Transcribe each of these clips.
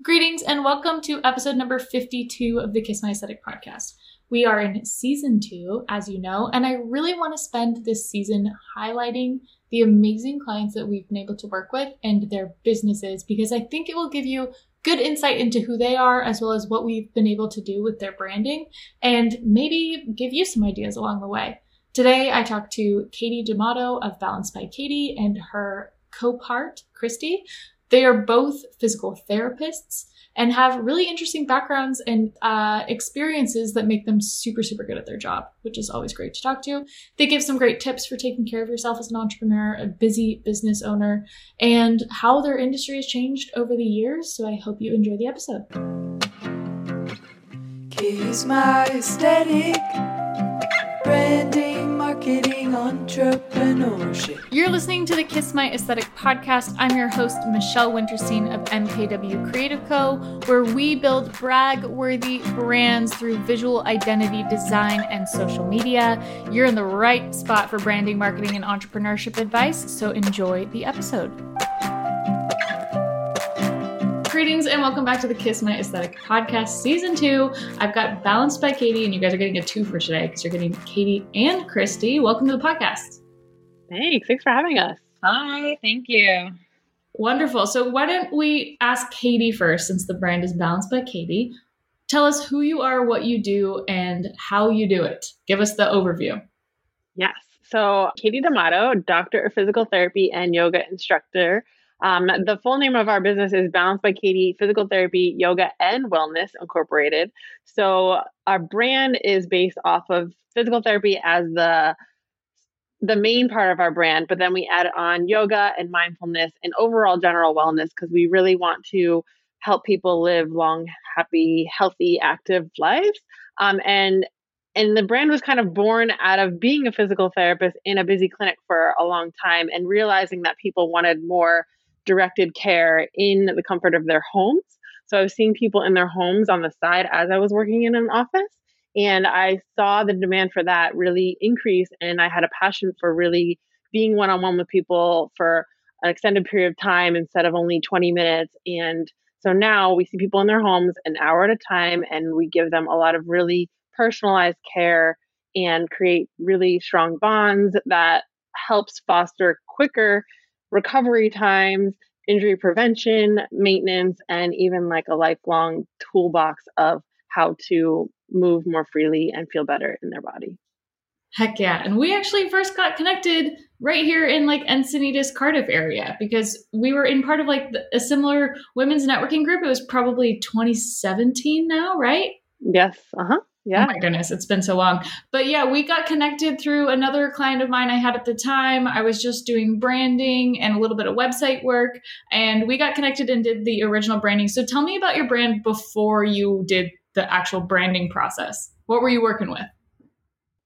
Greetings and welcome to episode number 52 of the Kiss My Aesthetic podcast. We are in season two, as you know, and I really want to spend this season highlighting the amazing clients that we've been able to work with and their businesses because I think it will give you good insight into who they are as well as what we've been able to do with their branding and maybe give you some ideas along the way. Today, I talked to Katie D'Amato of Balanced by Katie and her co-part, Christy, they are both physical therapists and have really interesting backgrounds and uh, experiences that make them super, super good at their job, which is always great to talk to. They give some great tips for taking care of yourself as an entrepreneur, a busy business owner, and how their industry has changed over the years. So I hope you enjoy the episode. Kiss my aesthetic, branding, marketing, entrepreneurship. You're listening to the Kiss My Aesthetic podcast. I'm your host, Michelle Winterstein of MKW Creative Co., where we build brag worthy brands through visual identity design and social media. You're in the right spot for branding, marketing, and entrepreneurship advice, so enjoy the episode. Greetings and welcome back to the Kiss My Aesthetic podcast, season two. I've got Balanced by Katie, and you guys are getting a two for today because you're getting Katie and Christy. Welcome to the podcast. Thanks. Thanks for having us. Hi, thank you. Wonderful. So, why don't we ask Katie first, since the brand is Balanced by Katie? Tell us who you are, what you do, and how you do it. Give us the overview. Yes. So, Katie D'Amato, doctor of physical therapy and yoga instructor. Um, the full name of our business is Balanced by Katie Physical Therapy, Yoga, and Wellness Incorporated. So, our brand is based off of physical therapy as the the main part of our brand, but then we add on yoga and mindfulness and overall general wellness because we really want to help people live long, happy, healthy, active lives. Um, and and the brand was kind of born out of being a physical therapist in a busy clinic for a long time and realizing that people wanted more directed care in the comfort of their homes. So I was seeing people in their homes on the side as I was working in an office. And I saw the demand for that really increase. And I had a passion for really being one on one with people for an extended period of time instead of only 20 minutes. And so now we see people in their homes an hour at a time and we give them a lot of really personalized care and create really strong bonds that helps foster quicker recovery times, injury prevention, maintenance, and even like a lifelong toolbox of how to move more freely and feel better in their body. Heck yeah. And we actually first got connected right here in like Encinitas, Cardiff area because we were in part of like a similar women's networking group. It was probably 2017 now, right? Yes. Uh huh. Yeah. Oh my goodness, it's been so long. But yeah, we got connected through another client of mine I had at the time. I was just doing branding and a little bit of website work, and we got connected and did the original branding. So tell me about your brand before you did the actual branding process. What were you working with?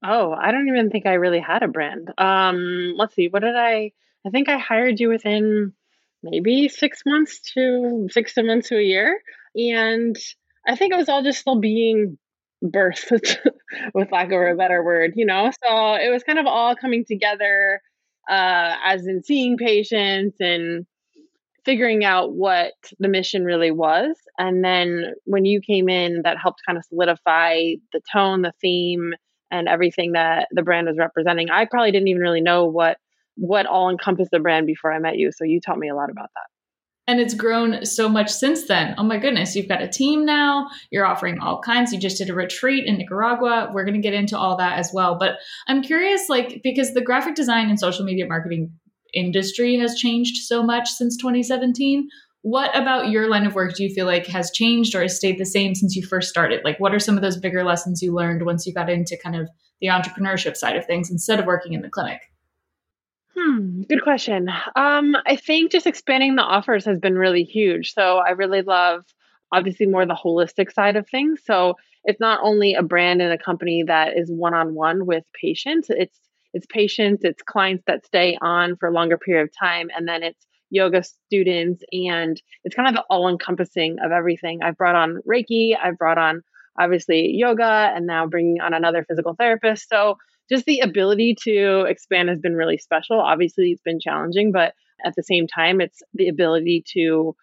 Oh, I don't even think I really had a brand. Um, let's see, what did I? I think I hired you within maybe six months to six months to a year, and I think it was all just still being birthed, with lack of a better word, you know. So it was kind of all coming together, uh, as in seeing patients and figuring out what the mission really was. And then when you came in, that helped kind of solidify the tone, the theme, and everything that the brand was representing. I probably didn't even really know what what all encompassed the brand before I met you. So you taught me a lot about that. And it's grown so much since then. Oh my goodness, you've got a team now. You're offering all kinds. You just did a retreat in Nicaragua. We're going to get into all that as well. But I'm curious, like, because the graphic design and social media marketing industry has changed so much since 2017. What about your line of work do you feel like has changed or has stayed the same since you first started? Like, what are some of those bigger lessons you learned once you got into kind of the entrepreneurship side of things instead of working in the clinic? Hmm, good question. Um, I think just expanding the offers has been really huge. So I really love obviously more the holistic side of things. So it's not only a brand and a company that is one on one with patients, it's it's patients, it's clients that stay on for a longer period of time, and then it's yoga students, and it's kind of the all encompassing of everything. I've brought on Reiki, I've brought on obviously yoga, and now bringing on another physical therapist. So just the ability to expand has been really special. Obviously, it's been challenging, but at the same time, it's the ability to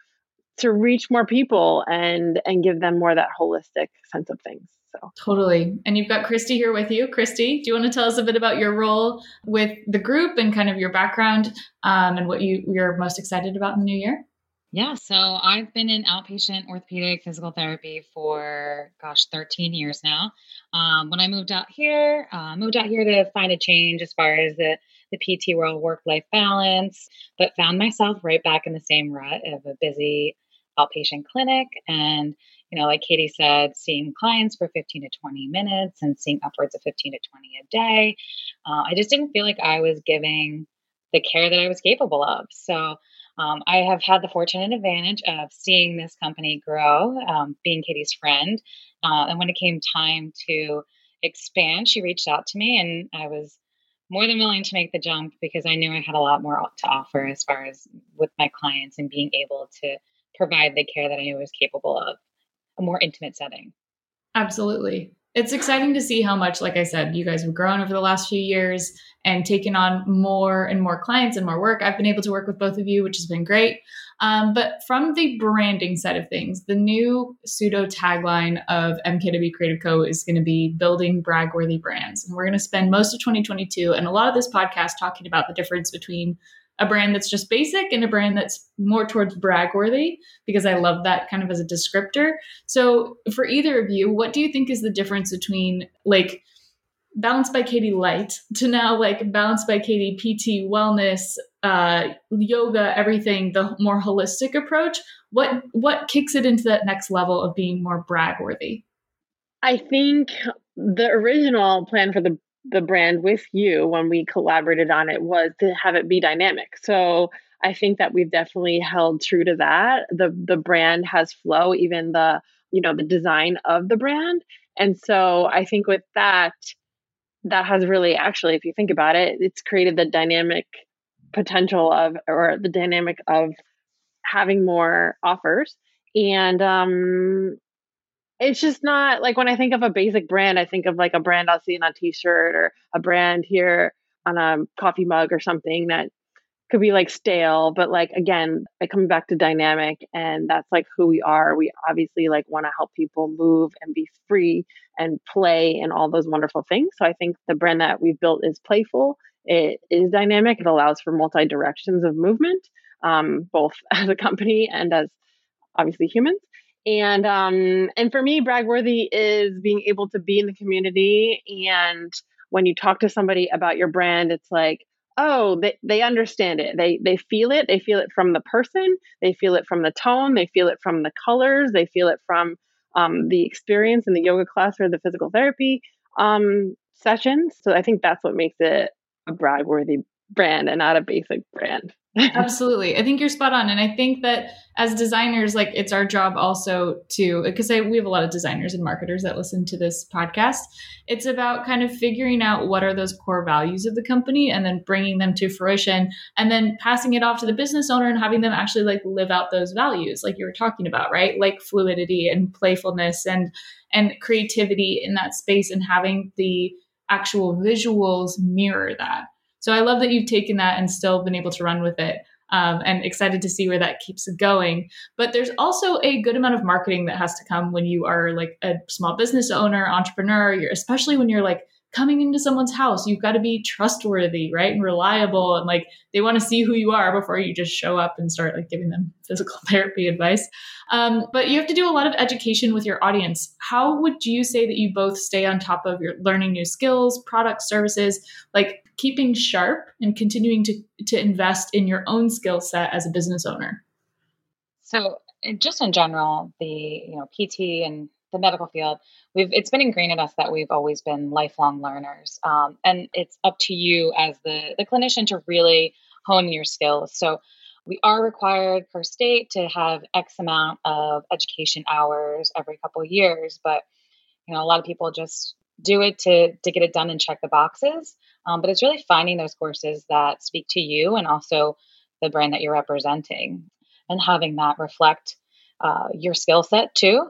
to reach more people and and give them more that holistic sense of things. So totally. And you've got Christy here with you. Christy, do you want to tell us a bit about your role with the group and kind of your background um, and what you you're most excited about in the new year? Yeah, so I've been in outpatient orthopedic physical therapy for, gosh, 13 years now. Um, when I moved out here, uh, moved out here to find a change as far as the, the PT world work life balance, but found myself right back in the same rut of a busy outpatient clinic. And, you know, like Katie said, seeing clients for 15 to 20 minutes and seeing upwards of 15 to 20 a day. Uh, I just didn't feel like I was giving the care that I was capable of. So, um, I have had the fortunate advantage of seeing this company grow, um, being Katie's friend. Uh, and when it came time to expand, she reached out to me, and I was more than willing to make the jump because I knew I had a lot more to offer as far as with my clients and being able to provide the care that I knew I was capable of, a more intimate setting. Absolutely it's exciting to see how much, like I said, you guys have grown over the last few years and taken on more and more clients and more work. I've been able to work with both of you, which has been great. Um, but from the branding side of things, the new pseudo tagline of MKW Creative Co. is going to be building bragworthy brands. And we're going to spend most of 2022 and a lot of this podcast talking about the difference between a brand that's just basic and a brand that's more towards bragworthy because I love that kind of as a descriptor. So, for either of you, what do you think is the difference between like Balanced by Katie Light to now like Balanced by Katie PT Wellness, uh, yoga, everything, the more holistic approach? What what kicks it into that next level of being more bragworthy? I think the original plan for the the brand with you when we collaborated on it was to have it be dynamic. So I think that we've definitely held true to that. The the brand has flow, even the you know the design of the brand. And so I think with that, that has really actually, if you think about it, it's created the dynamic potential of or the dynamic of having more offers. And um it's just not like when I think of a basic brand, I think of like a brand I'll see on a t-shirt or a brand here on a coffee mug or something that could be like stale, but like again, I come back to dynamic and that's like who we are. We obviously like want to help people move and be free and play and all those wonderful things. So I think the brand that we've built is playful. It is dynamic. It allows for multi directions of movement, um, both as a company and as obviously humans and um and for me bragworthy is being able to be in the community and when you talk to somebody about your brand it's like oh they, they understand it. They they feel it. They feel it from the person. They feel it from the tone. They feel it from the colors. They feel it from um, the experience in the yoga class or the physical therapy um, sessions. So i think that's what makes it a bragworthy brand and not a basic brand Absolutely. I think you're spot on. And I think that as designers, like it's our job also to, because we have a lot of designers and marketers that listen to this podcast. It's about kind of figuring out what are those core values of the company and then bringing them to fruition and then passing it off to the business owner and having them actually like live out those values, like you were talking about, right? Like fluidity and playfulness and, and creativity in that space and having the actual visuals mirror that. So I love that you've taken that and still been able to run with it. Um, and excited to see where that keeps going. But there's also a good amount of marketing that has to come when you are like a small business owner, entrepreneur, you're, especially when you're like coming into someone's house. You've got to be trustworthy, right? And reliable. And like they want to see who you are before you just show up and start like giving them physical therapy advice. Um, but you have to do a lot of education with your audience. How would you say that you both stay on top of your learning new skills, products, services? Like keeping sharp and continuing to, to invest in your own skill set as a business owner? So, just in general, the you know PT and the medical field, we've it's been ingrained in us that we've always been lifelong learners, um, and it's up to you as the the clinician to really hone your skills. So, we are required per state to have X amount of education hours every couple years, but you know a lot of people just do it to to get it done and check the boxes. Um, but it's really finding those courses that speak to you and also the brand that you're representing and having that reflect uh, your skill set too.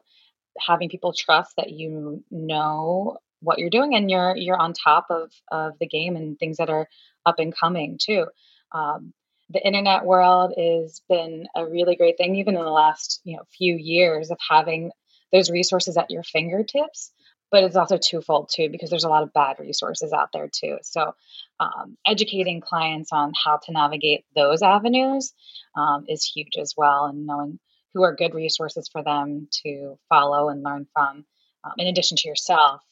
Having people trust that you know what you're doing and you're you're on top of of the game and things that are up and coming too. Um, the internet world has been a really great thing, even in the last you know few years of having those resources at your fingertips. But it's also twofold too, because there's a lot of bad resources out there too. So, um, educating clients on how to navigate those avenues um, is huge as well, and knowing who are good resources for them to follow and learn from, um, in addition to yourself.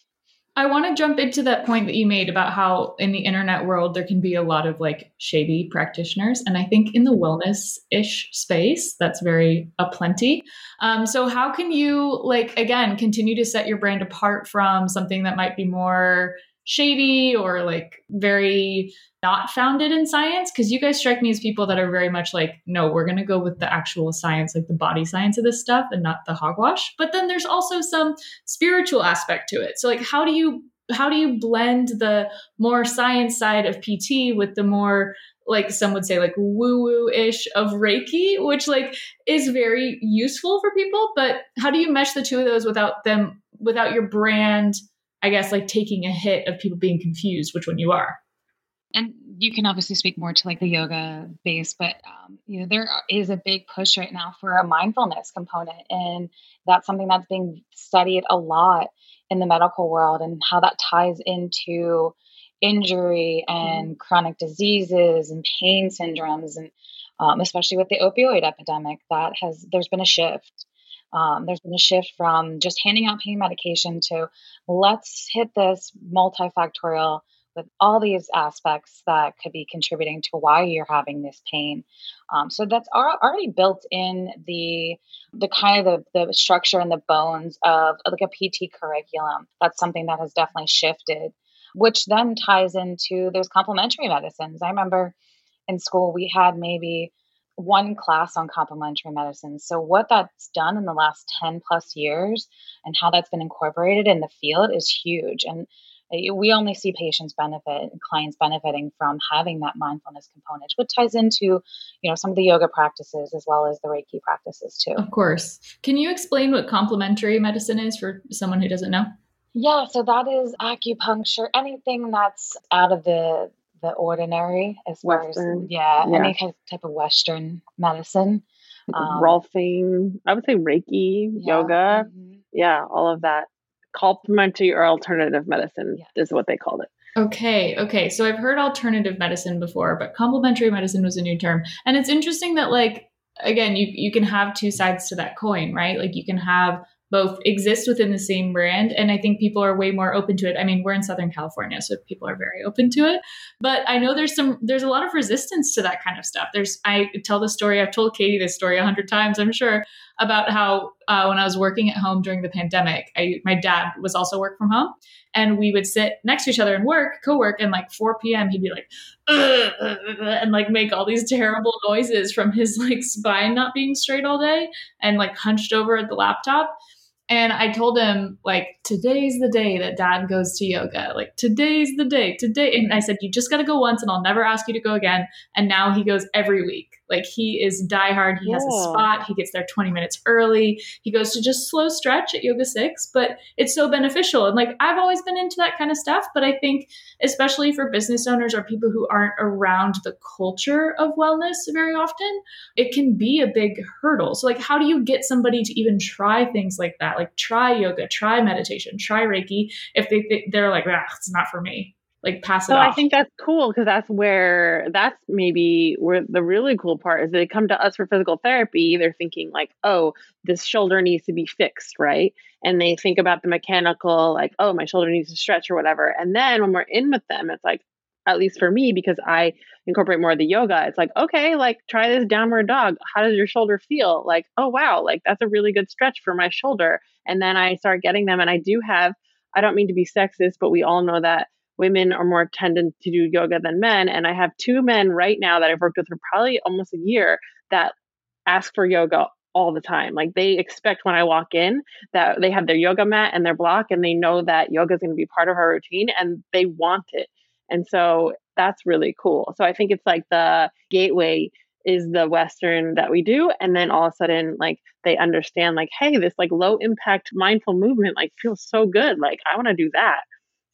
I want to jump into that point that you made about how in the internet world there can be a lot of like shady practitioners, and I think in the wellness ish space that's very aplenty. Um, so how can you like again continue to set your brand apart from something that might be more shady or like very not founded in science because you guys strike me as people that are very much like no we're going to go with the actual science like the body science of this stuff and not the hogwash. But then there's also some spiritual aspect to it. So like how do you how do you blend the more science side of pt with the more like some would say like woo woo ish of reiki which like is very useful for people but how do you mesh the two of those without them without your brand I guess like taking a hit of people being confused which one you are. And you can obviously speak more to like the yoga base, but um, you know there is a big push right now for a mindfulness component, and that's something that's being studied a lot in the medical world, and how that ties into injury and mm-hmm. chronic diseases and pain syndromes, and um, especially with the opioid epidemic, that has there's been a shift um, there's been a shift from just handing out pain medication to let's hit this multifactorial with all these aspects that could be contributing to why you're having this pain. Um, so that's already built in the the kind of the, the structure and the bones of like a PT curriculum. That's something that has definitely shifted, which then ties into there's complementary medicines. I remember in school we had maybe one class on complementary medicine. So, what that's done in the last 10 plus years and how that's been incorporated in the field is huge. And we only see patients benefit and clients benefiting from having that mindfulness component, which ties into, you know, some of the yoga practices as well as the Reiki practices too. Of course. Can you explain what complementary medicine is for someone who doesn't know? Yeah, so that is acupuncture, anything that's out of the the ordinary as Western. far as yeah, yeah. any kind of type of Western medicine. Um, Rolfing, I would say Reiki, yeah. yoga, mm-hmm. yeah, all of that. Complementary or alternative medicine yes. is what they called it. Okay, okay. So I've heard alternative medicine before, but complementary medicine was a new term. And it's interesting that like again, you you can have two sides to that coin, right? Like you can have both exist within the same brand and i think people are way more open to it. I mean we're in southern california so people are very open to it. But i know there's some there's a lot of resistance to that kind of stuff. There's i tell the story i've told katie this story a hundred times i'm sure about how uh, when i was working at home during the pandemic I, my dad was also work from home and we would sit next to each other and work co-work and like 4 p.m he'd be like and like make all these terrible noises from his like spine not being straight all day and like hunched over at the laptop and I told him, like, today's the day that dad goes to yoga. Like, today's the day, today. And I said, you just got to go once and I'll never ask you to go again. And now he goes every week. Like he is diehard. He has a spot. He gets there 20 minutes early. He goes to just slow stretch at Yoga Six, but it's so beneficial. And like I've always been into that kind of stuff, but I think especially for business owners or people who aren't around the culture of wellness very often, it can be a big hurdle. So like how do you get somebody to even try things like that? Like try yoga, try meditation, try Reiki if they they're like, ah, it's not for me like pass it so off. I think that's cool because that's where that's maybe where the really cool part is they come to us for physical therapy. They're thinking like, oh, this shoulder needs to be fixed, right? And they think about the mechanical, like, oh, my shoulder needs to stretch or whatever. And then when we're in with them, it's like, at least for me, because I incorporate more of the yoga, it's like, okay, like try this downward dog. How does your shoulder feel? Like, oh wow, like that's a really good stretch for my shoulder. And then I start getting them, and I do have. I don't mean to be sexist, but we all know that women are more tendent to do yoga than men. And I have two men right now that I've worked with for probably almost a year that ask for yoga all the time. Like they expect when I walk in that they have their yoga mat and their block and they know that yoga is going to be part of our routine and they want it. And so that's really cool. So I think it's like the gateway is the western that we do and then all of a sudden like they understand like hey this like low impact mindful movement like feels so good like i want to do that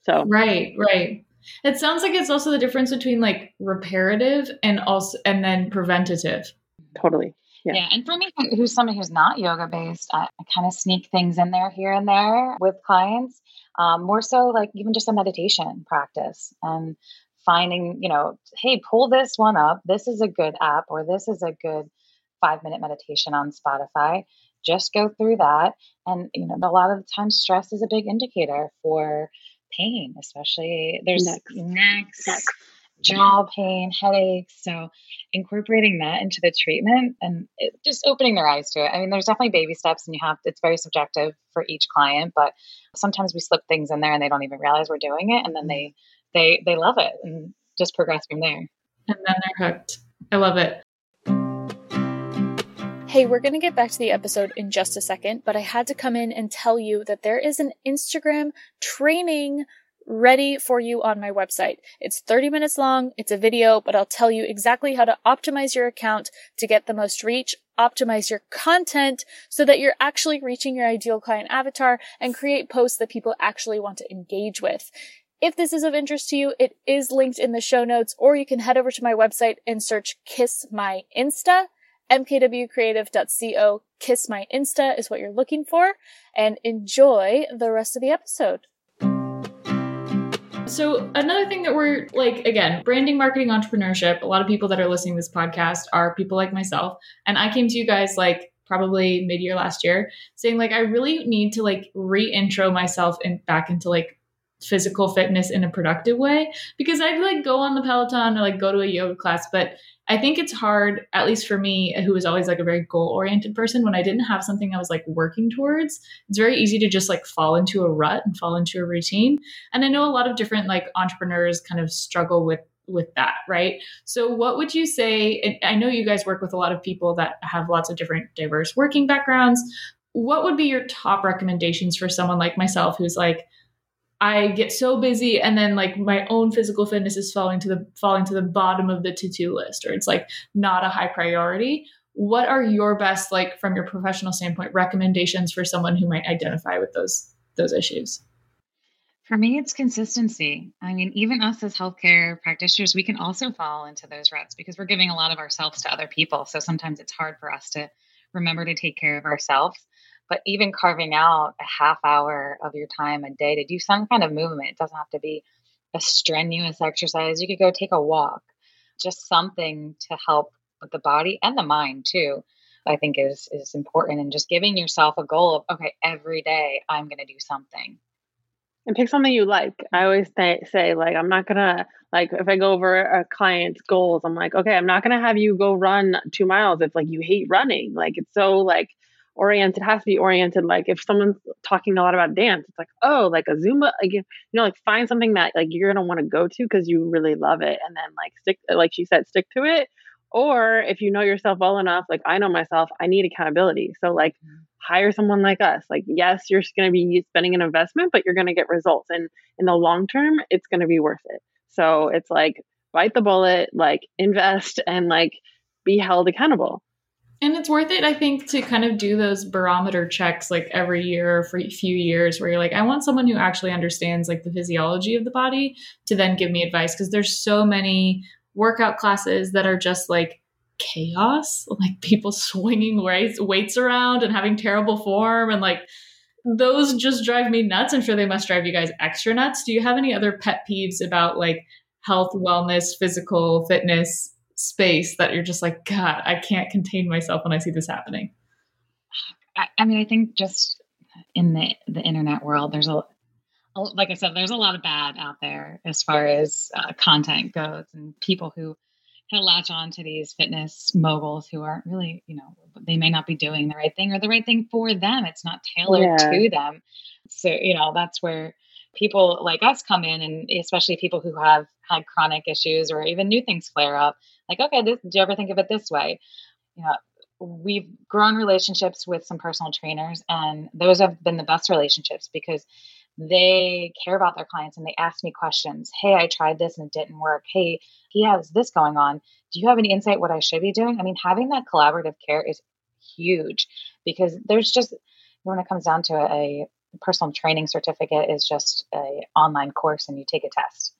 so right, right. It sounds like it's also the difference between like reparative and also and then preventative. Totally. Yeah. Yeah. And for me, who's someone who's not yoga based, I, I kind of sneak things in there here and there with clients. Um, more so like even just a meditation practice and finding, you know, hey, pull this one up. This is a good app or this is a good five minute meditation on Spotify. Just go through that. And, you know, a lot of the time stress is a big indicator for pain, especially there's Necks. necks, Necks. jaw pain, headaches. So incorporating that into the treatment and it, just opening their eyes to it. I mean, there's definitely baby steps, and you have it's very subjective for each client, but sometimes we slip things in there and they don't even realize we're doing it, and then they they they love it and just progress from there. And then they're hooked. I love it. Hey, we're going to get back to the episode in just a second, but I had to come in and tell you that there is an Instagram training ready for you on my website. It's 30 minutes long, it's a video, but I'll tell you exactly how to optimize your account to get the most reach, optimize your content so that you're actually reaching your ideal client avatar and create posts that people actually want to engage with. If this is of interest to you, it is linked in the show notes, or you can head over to my website and search Kiss My Insta mkwcreative.co. Kiss my Insta is what you're looking for, and enjoy the rest of the episode. So another thing that we're like again, branding, marketing, entrepreneurship. A lot of people that are listening to this podcast are people like myself, and I came to you guys like probably mid-year last year saying like I really need to like re-intro myself and back into like physical fitness in a productive way because I'd like go on the Peloton or like go to a yoga class, but I think it's hard, at least for me, who was always like a very goal oriented person, when I didn't have something I was like working towards, it's very easy to just like fall into a rut and fall into a routine. And I know a lot of different like entrepreneurs kind of struggle with with that, right? So what would you say I know you guys work with a lot of people that have lots of different diverse working backgrounds. What would be your top recommendations for someone like myself who's like I get so busy and then like my own physical fitness is falling to the falling to the bottom of the to-do list or it's like not a high priority. What are your best like from your professional standpoint recommendations for someone who might identify with those those issues? For me, it's consistency. I mean, even us as healthcare practitioners, we can also fall into those ruts because we're giving a lot of ourselves to other people. So sometimes it's hard for us to remember to take care of ourselves. But even carving out a half hour of your time a day to do some kind of movement, it doesn't have to be a strenuous exercise. You could go take a walk, just something to help with the body and the mind too. I think is is important and just giving yourself a goal of okay, every day I'm going to do something. and pick something you like. I always say, say like I'm not gonna like if I go over a client's goals, I'm like, okay, I'm not gonna have you go run two miles if like you hate running. Like it's so like oriented has to be oriented. Like if someone's talking a lot about dance it's like oh like a zumba like you know like find something that like you're gonna want to go to because you really love it and then like stick like she said stick to it. Or if you know yourself well enough like i know myself i need accountability. So like mm-hmm. hire someone like us. Like yes you're to be spending an investment but you're to get results. And in the long term it's to be worth it. So it's like bite the bullet like invest and like be held accountable And it's worth it, I think, to kind of do those barometer checks like every year or for a few years where you're like, I want someone who actually understands like the physiology of the body to then give me advice. Cause there's so many workout classes that are just like chaos, like people swinging weights, weights around and having terrible form. And like those just drive me nuts. I'm sure they must drive you guys extra nuts. Do you have any other pet peeves about like health, wellness, physical fitness space that you're just like, God, I can't contain myself when I see this happening. I, I mean, I think just in the the internet world, there's a like I said, there's a lot of bad out there as far as uh, content goes, and people who kind of latch on to these fitness moguls who aren't really, you know, they may not be doing the right thing or the right thing for them. It's not tailored Yeah. to them. So, you know, that's where people like us come in, and especially people who have had chronic issues or even new things flare up. Like, okay, this, do you ever think of it this way? You know, we've grown relationships with some personal trainers, and those have been the best relationships because they care about their clients and they ask me questions. Hey, I tried this and it didn't work. Hey, he has this going on. Do you have any insight what I should be doing? I mean, having that collaborative care is huge because there's just when it comes down to a personal training certificate is just a online course and you take a test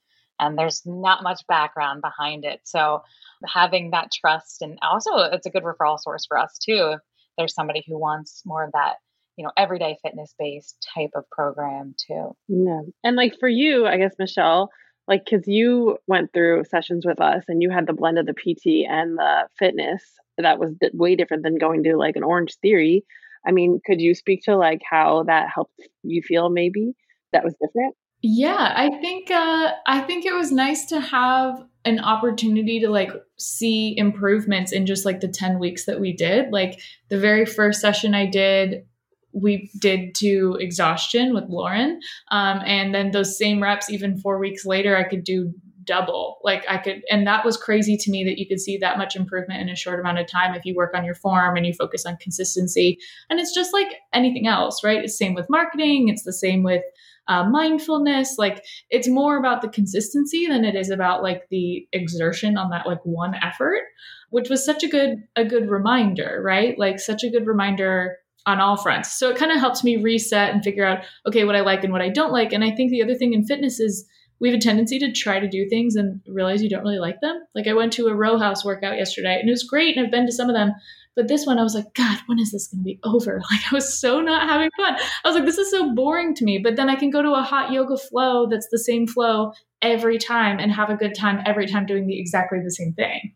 and there's not much background behind it. So having that trust and also it's a good referral source for us too. If there's somebody who wants more of that, you know, everyday fitness based type of program too. Yeah. And like for you, I guess, Michelle, like, cause you went through sessions with us and you had the blend of the PT and the fitness that was way different than going to like an Orange Theory. I mean, could you speak to like how that helped you feel maybe that was different? Yeah, I think uh, I think it was nice to have an opportunity to like see improvements in just like the 10 weeks that we did. Like the very first session I did, we did to exhaustion with Lauren. Um, and then those same reps, even four weeks later, I could do double. Like I could, and that was crazy to me that you could see that much improvement in a short amount of time if you work on your form and you focus on consistency. And it's just like anything else, right? It's same with marketing. It's the same with uh, mindfulness. Like it's more about the consistency than it is about like the exertion on that like one effort, which was such a good a good reminder, right? Like such a good reminder on all fronts. So it kind of helps me reset and figure out okay what I like and what I don't like. And I think the other thing in fitness is we have a tendency to try to do things and realize you don't really like them. Like I went to a row house workout yesterday and it was great and I've been to some of them, but this one I was like, God, when is this going to be over? Like I was so not having fun. I was like, this is so boring to me. But then I can go to a hot yoga flow that's the same flow every time and have a good time every time doing the exactly the same thing.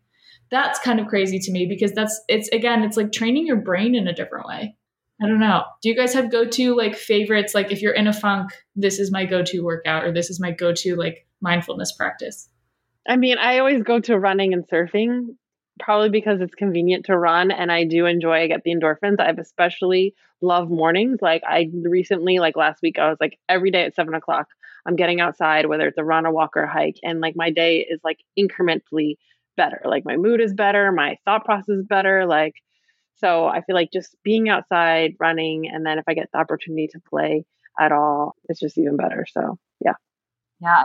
That's kind of crazy to me because that's it's again, it's like training your brain in a different way. I don't know. Do you guys have go to like favorites? Like if you're in a funk, this is my go to workout or this is my go to like mindfulness practice? I mean, I always go to running and surfing, probably because it's convenient to run and I do enjoy, I get the endorphins. I've especially love mornings. Like I recently, like last week, I was like every day at seven o'clock, I'm getting outside, whether it's a run, a walk, or hike. And like my day is like incrementally better. Like my mood is better, my thought process is better. Like, so I feel like just being outside, running, and then if I get the opportunity to play at all, it's just even better. So yeah. Yeah.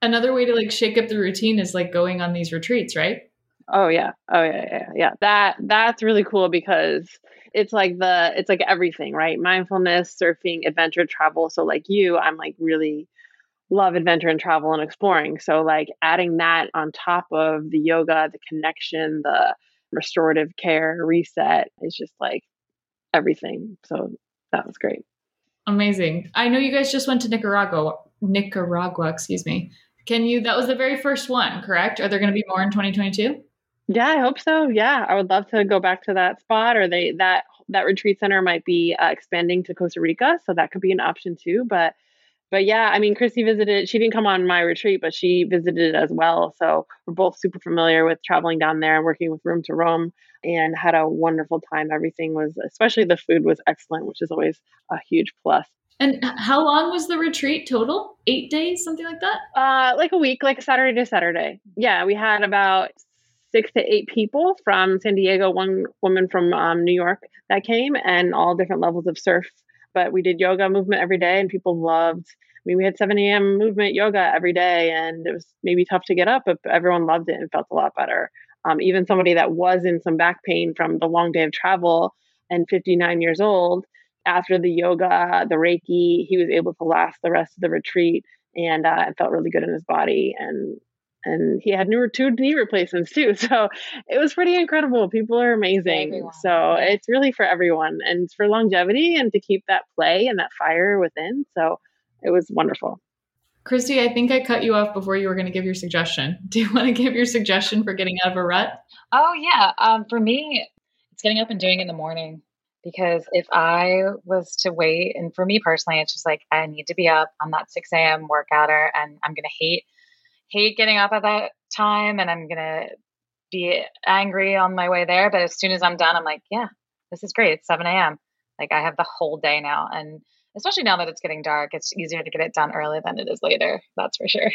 Another way to like shake up the routine is like going on these retreats, right? Oh yeah. Oh yeah, yeah, yeah. That that's really cool because it's like the it's like everything, right? Mindfulness, surfing, adventure, travel. So like you, I'm like really love adventure and travel and exploring. So like adding that on top of the yoga, the connection, the restorative care, reset is just like everything. So that was great. Amazing. I know you guys just went to Nicaragua. Nicaragua, excuse me. Can you? That was the very first one, correct? Are there going to be more in 2022? Yeah, I hope so. Yeah, I would love to go back to that spot, or they that that retreat center might be uh, expanding to Costa Rica, so that could be an option too. But but yeah, I mean, Christy visited. She didn't come on my retreat, but she visited it as well. So we're both super familiar with traveling down there and working with Room to Roam, and had a wonderful time. Everything was, especially the food, was excellent, which is always a huge plus. And how long was the retreat total? Eight days, something like that? Uh, like a week, like Saturday to Saturday. Yeah, we had about six to eight people from San Diego, one woman from um, New York that came, and all different levels of surf. But we did yoga movement every day, and people loved. I mean, we had 7 a.m. movement yoga every day, and it was maybe tough to get up, but everyone loved it and felt a lot better. Um, even somebody that was in some back pain from the long day of travel and 59 years old after the yoga, the Reiki, he was able to last the rest of the retreat and uh, it felt really good in his body. And and he had new two knee replacements too. So it was pretty incredible. People are amazing. Everyone. So it's really for everyone and for longevity and to keep that play and that fire within. So it was wonderful. Christy, I think I cut you off before you were going to give your suggestion. Do you want to give your suggestion for getting out of a rut? Oh yeah. Um, for me, it's getting up and doing it in the morning because if I was to wait, and for me personally, it's just like I need to be up. I'm that 6 a.m. workouter, and I'm gonna hate hate getting up at that time, and I'm gonna be angry on my way there. But as soon as I'm done, I'm like, yeah, this is great. It's 7 a.m. Like I have the whole day now, and especially now that it's getting dark, it's easier to get it done early than it is later. That's for sure.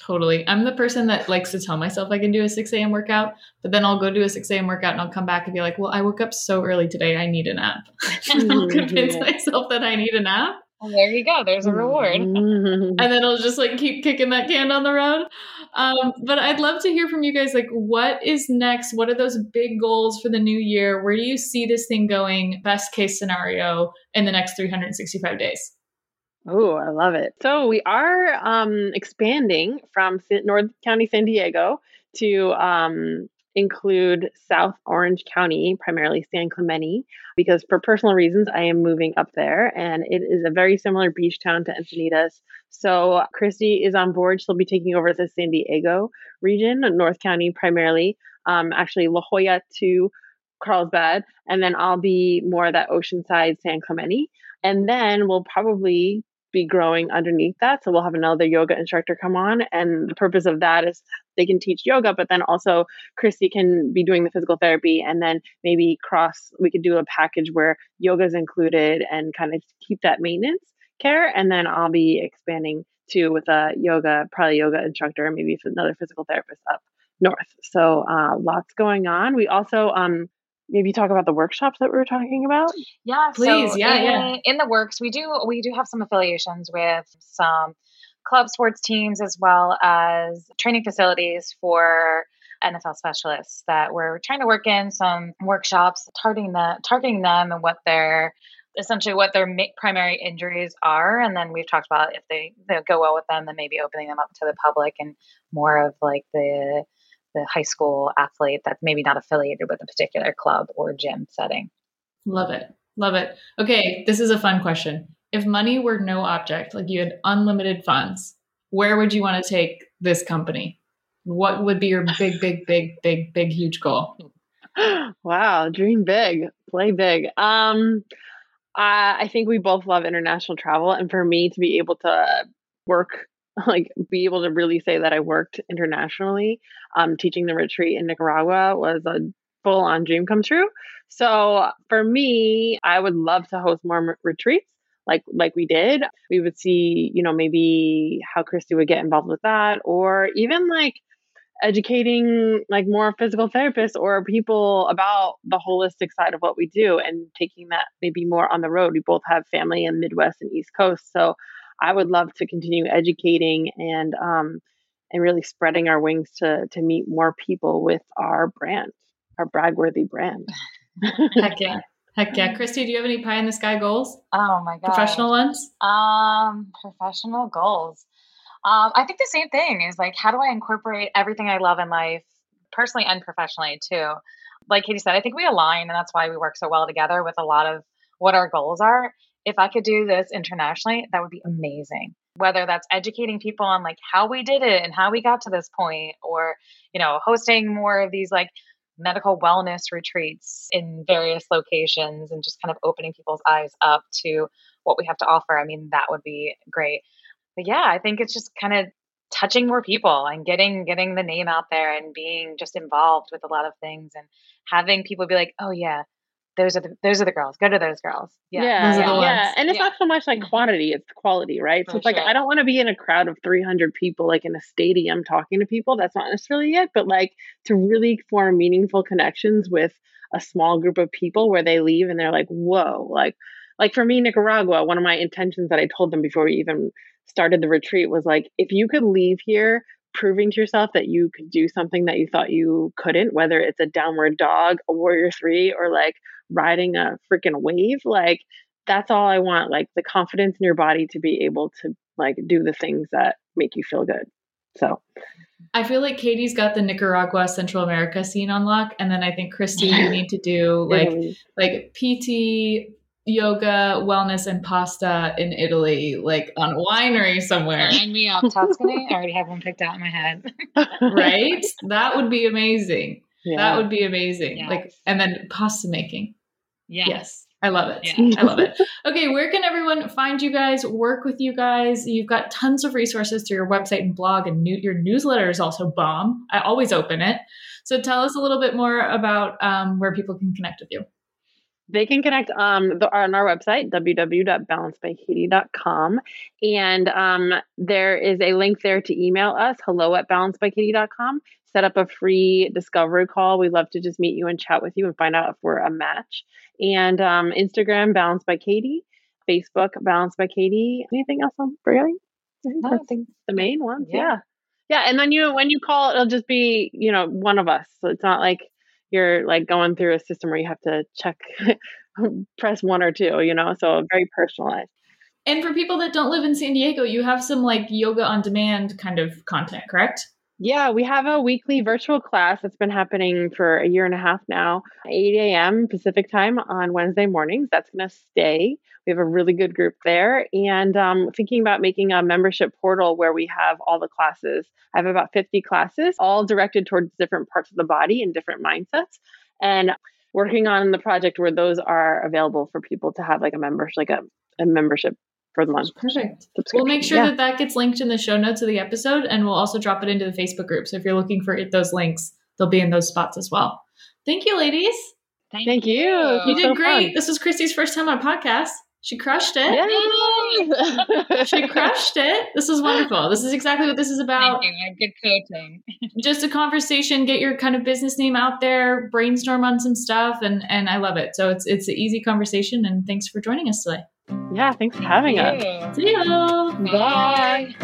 Totally. I'm the person that likes to tell myself I can do a 6 a.m. workout, but then I'll go do a 6 a.m. workout and I'll come back and be like, well, I woke up so early today. I need a nap. and I'll convince myself that I need a nap. Well, there you go. There's a reward. Mhm. And then I'll just like keep kicking that can down the road. Um, but I'd love to hear from you guys. Like, what is next? What are those big goals for the new year? Where do you see this thing going, best case scenario, in the next 365 days? Oh, I love it. So we are um, expanding from North County, San Diego, to um, include South Orange County, primarily San Clemente, because for personal reasons, I am moving up there, and it is a very similar beach town to Encinitas. So Christy is on board. She'll be taking over the San Diego region, North County primarily, um, actually La Jolla to Carlsbad, and then I'll be more that Oceanside, San Clemente. And then we'll probably be growing underneath that. So we'll have another yoga instructor come on. And the purpose of that is they can teach yoga, but then also Christy can be doing the physical therapy and then maybe cross, we could do a package where yoga is included and kind of keep that maintenance care. And then I'll be expanding too with a yoga, probably yoga instructor, maybe another physical therapist up north. So uh, lots going on. We also um, maybe talk about the workshops that we were talking about? Yeah, Please, so yeah, in, yeah. In the works, we do we do have some affiliations with some club sports teams as well as training facilities for NFL specialists that we're trying to work in some workshops targeting the targeting them and what their essentially what their ma- primary injuries are and then we've talked about if they, they go well with them then maybe opening them up to the public and more of like the the high school athlete that's maybe not affiliated with a particular club or gym setting. Love it. Love it. Okay, this is a fun question. If money were no object, like you had unlimited funds, where would you want to take this company? What would be your big, big, big, big, big, huge goal? wow, dream big, play big. Um, I, I think we both love international travel, and for me to be able to work, like be able to really say that I worked internationally, um, teaching the retreat in Nicaragua was a full on dream come true. So for me, I would love to host more retreats like like we did. We would see, you know, maybe how Christy would get involved with that, or even like educating like more physical therapists or people about the holistic side of what we do and taking that maybe more on the road. We both have family in Midwest and East Coast, so I would love to continue educating and um, and really spreading our wings to to meet more people with our brand, our bragworthy brand. Heck yeah. Heck yeah. Christy, do you have any pie in the sky goals? Oh my god. Professional ones? Um, professional goals. Um, I think the same thing is like, how do I incorporate everything I love in life, personally and professionally too? Like Katie said, I think we align, and that's why we work so well together with a lot of what our goals are. If I could do this internationally, that would be amazing. Whether that's educating people on like how we did it and how we got to this point, or you know, hosting more of these like medical wellness retreats in various locations and just kind of opening people's eyes up to what we have to offer. I mean, that would be great. But yeah, I think it's just kind of touching more people and getting getting the name out there and being just involved with a lot of things and having people be like, "Oh yeah, those are the those are the girls. Go to those girls." Yeah. yeah, Those are the yeah. ones. And it's Yeah. not so much like quantity; it's quality, right? so For it's like. I don't want to be in a crowd of three hundred people, like in a stadium, talking to people. That's not necessarily it, but like to really form meaningful connections with a small group of people where they leave and they're like, "Whoa!" Like, like for me, Nicaragua. One of my intentions that I told them before we even started the retreat was like, if you could leave here proving to yourself that you could do something that you thought you couldn't, whether it's a downward dog, a warrior three, or like riding a freaking wave, like that's all I want. Like the confidence in your body to be able to like do the things that make you feel good. So I feel like Katie's got the Nicaragua Central America scene on lock, and then I think Christy, you need to do like like PT, yoga, wellness, and pasta in Italy, like on a winery somewhere, Sign me up, Tuscany. I already have one picked out in my head. right? That would be amazing. yeah. That would be amazing. Like, and then pasta making. Yes. Yes. I love it. Yeah. I love it. Okay, where can everyone find you guys, work with you guys? You've got tons of resources through your website and blog, and new, your newsletter is also bomb. I always open it. So tell us a little bit more about um, where people can connect with you. They can connect um, the, on our website, www.balancedbykatie.com. And um, there is a link there to email us, hello at balancedbykatie.com. Set up a free discovery call. We'd love to just meet you and chat with you and find out if we're a match. And um, Instagram, Balanced by Katie. Facebook, Balanced by Katie. Anything else I'm? I think think the main ones. Yeah. Yeah. yeah. And then you, when you call, it'll just be, you know, one of us. So it's not like you're like going through a system where you have to check, press one or two, you know, so very personalized. And for people that don't live in San Diego, you have some like yoga on demand kind of content, correct? Yeah, we have a weekly virtual class that's been happening for a year and a half now, 8 a.m. Pacific time on Wednesday mornings. That's going to stay. We have a really good group there. And um, thinking about making a membership portal where we have all the classes. I have about 50 classes, all directed towards different parts of the body and different mindsets. And working on the project where those are available for people to have like a membership, like a, a membership for the month. Perfect. We'll make sure Yeah. that that gets linked in the show notes of the episode, and we'll also drop it into the Facebook group. So if you're looking for it, those links, they'll be in those spots as well. Thank you, ladies. Thank you. You It's did so great. fun. This was Christy's first time on a podcast. She crushed it. Yay! She crushed it. This is wonderful. This is exactly what this is about. Thank you. I good coaching. Just a conversation, get your kind of business name out there, brainstorm on some stuff, and and I love it. So it's it's an easy conversation, and thanks for joining us today. Yeah, thanks for having us. See ya. you. Bye.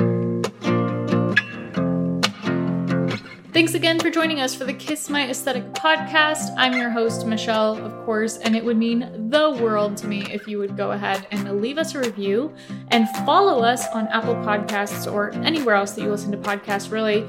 Thanks again for joining us for the Kiss My Aesthetic podcast. I'm your host, Michelle, of course, and it would mean the world to me if you would go ahead and leave us a review and follow us on Apple Podcasts or anywhere else that you listen to podcasts, really.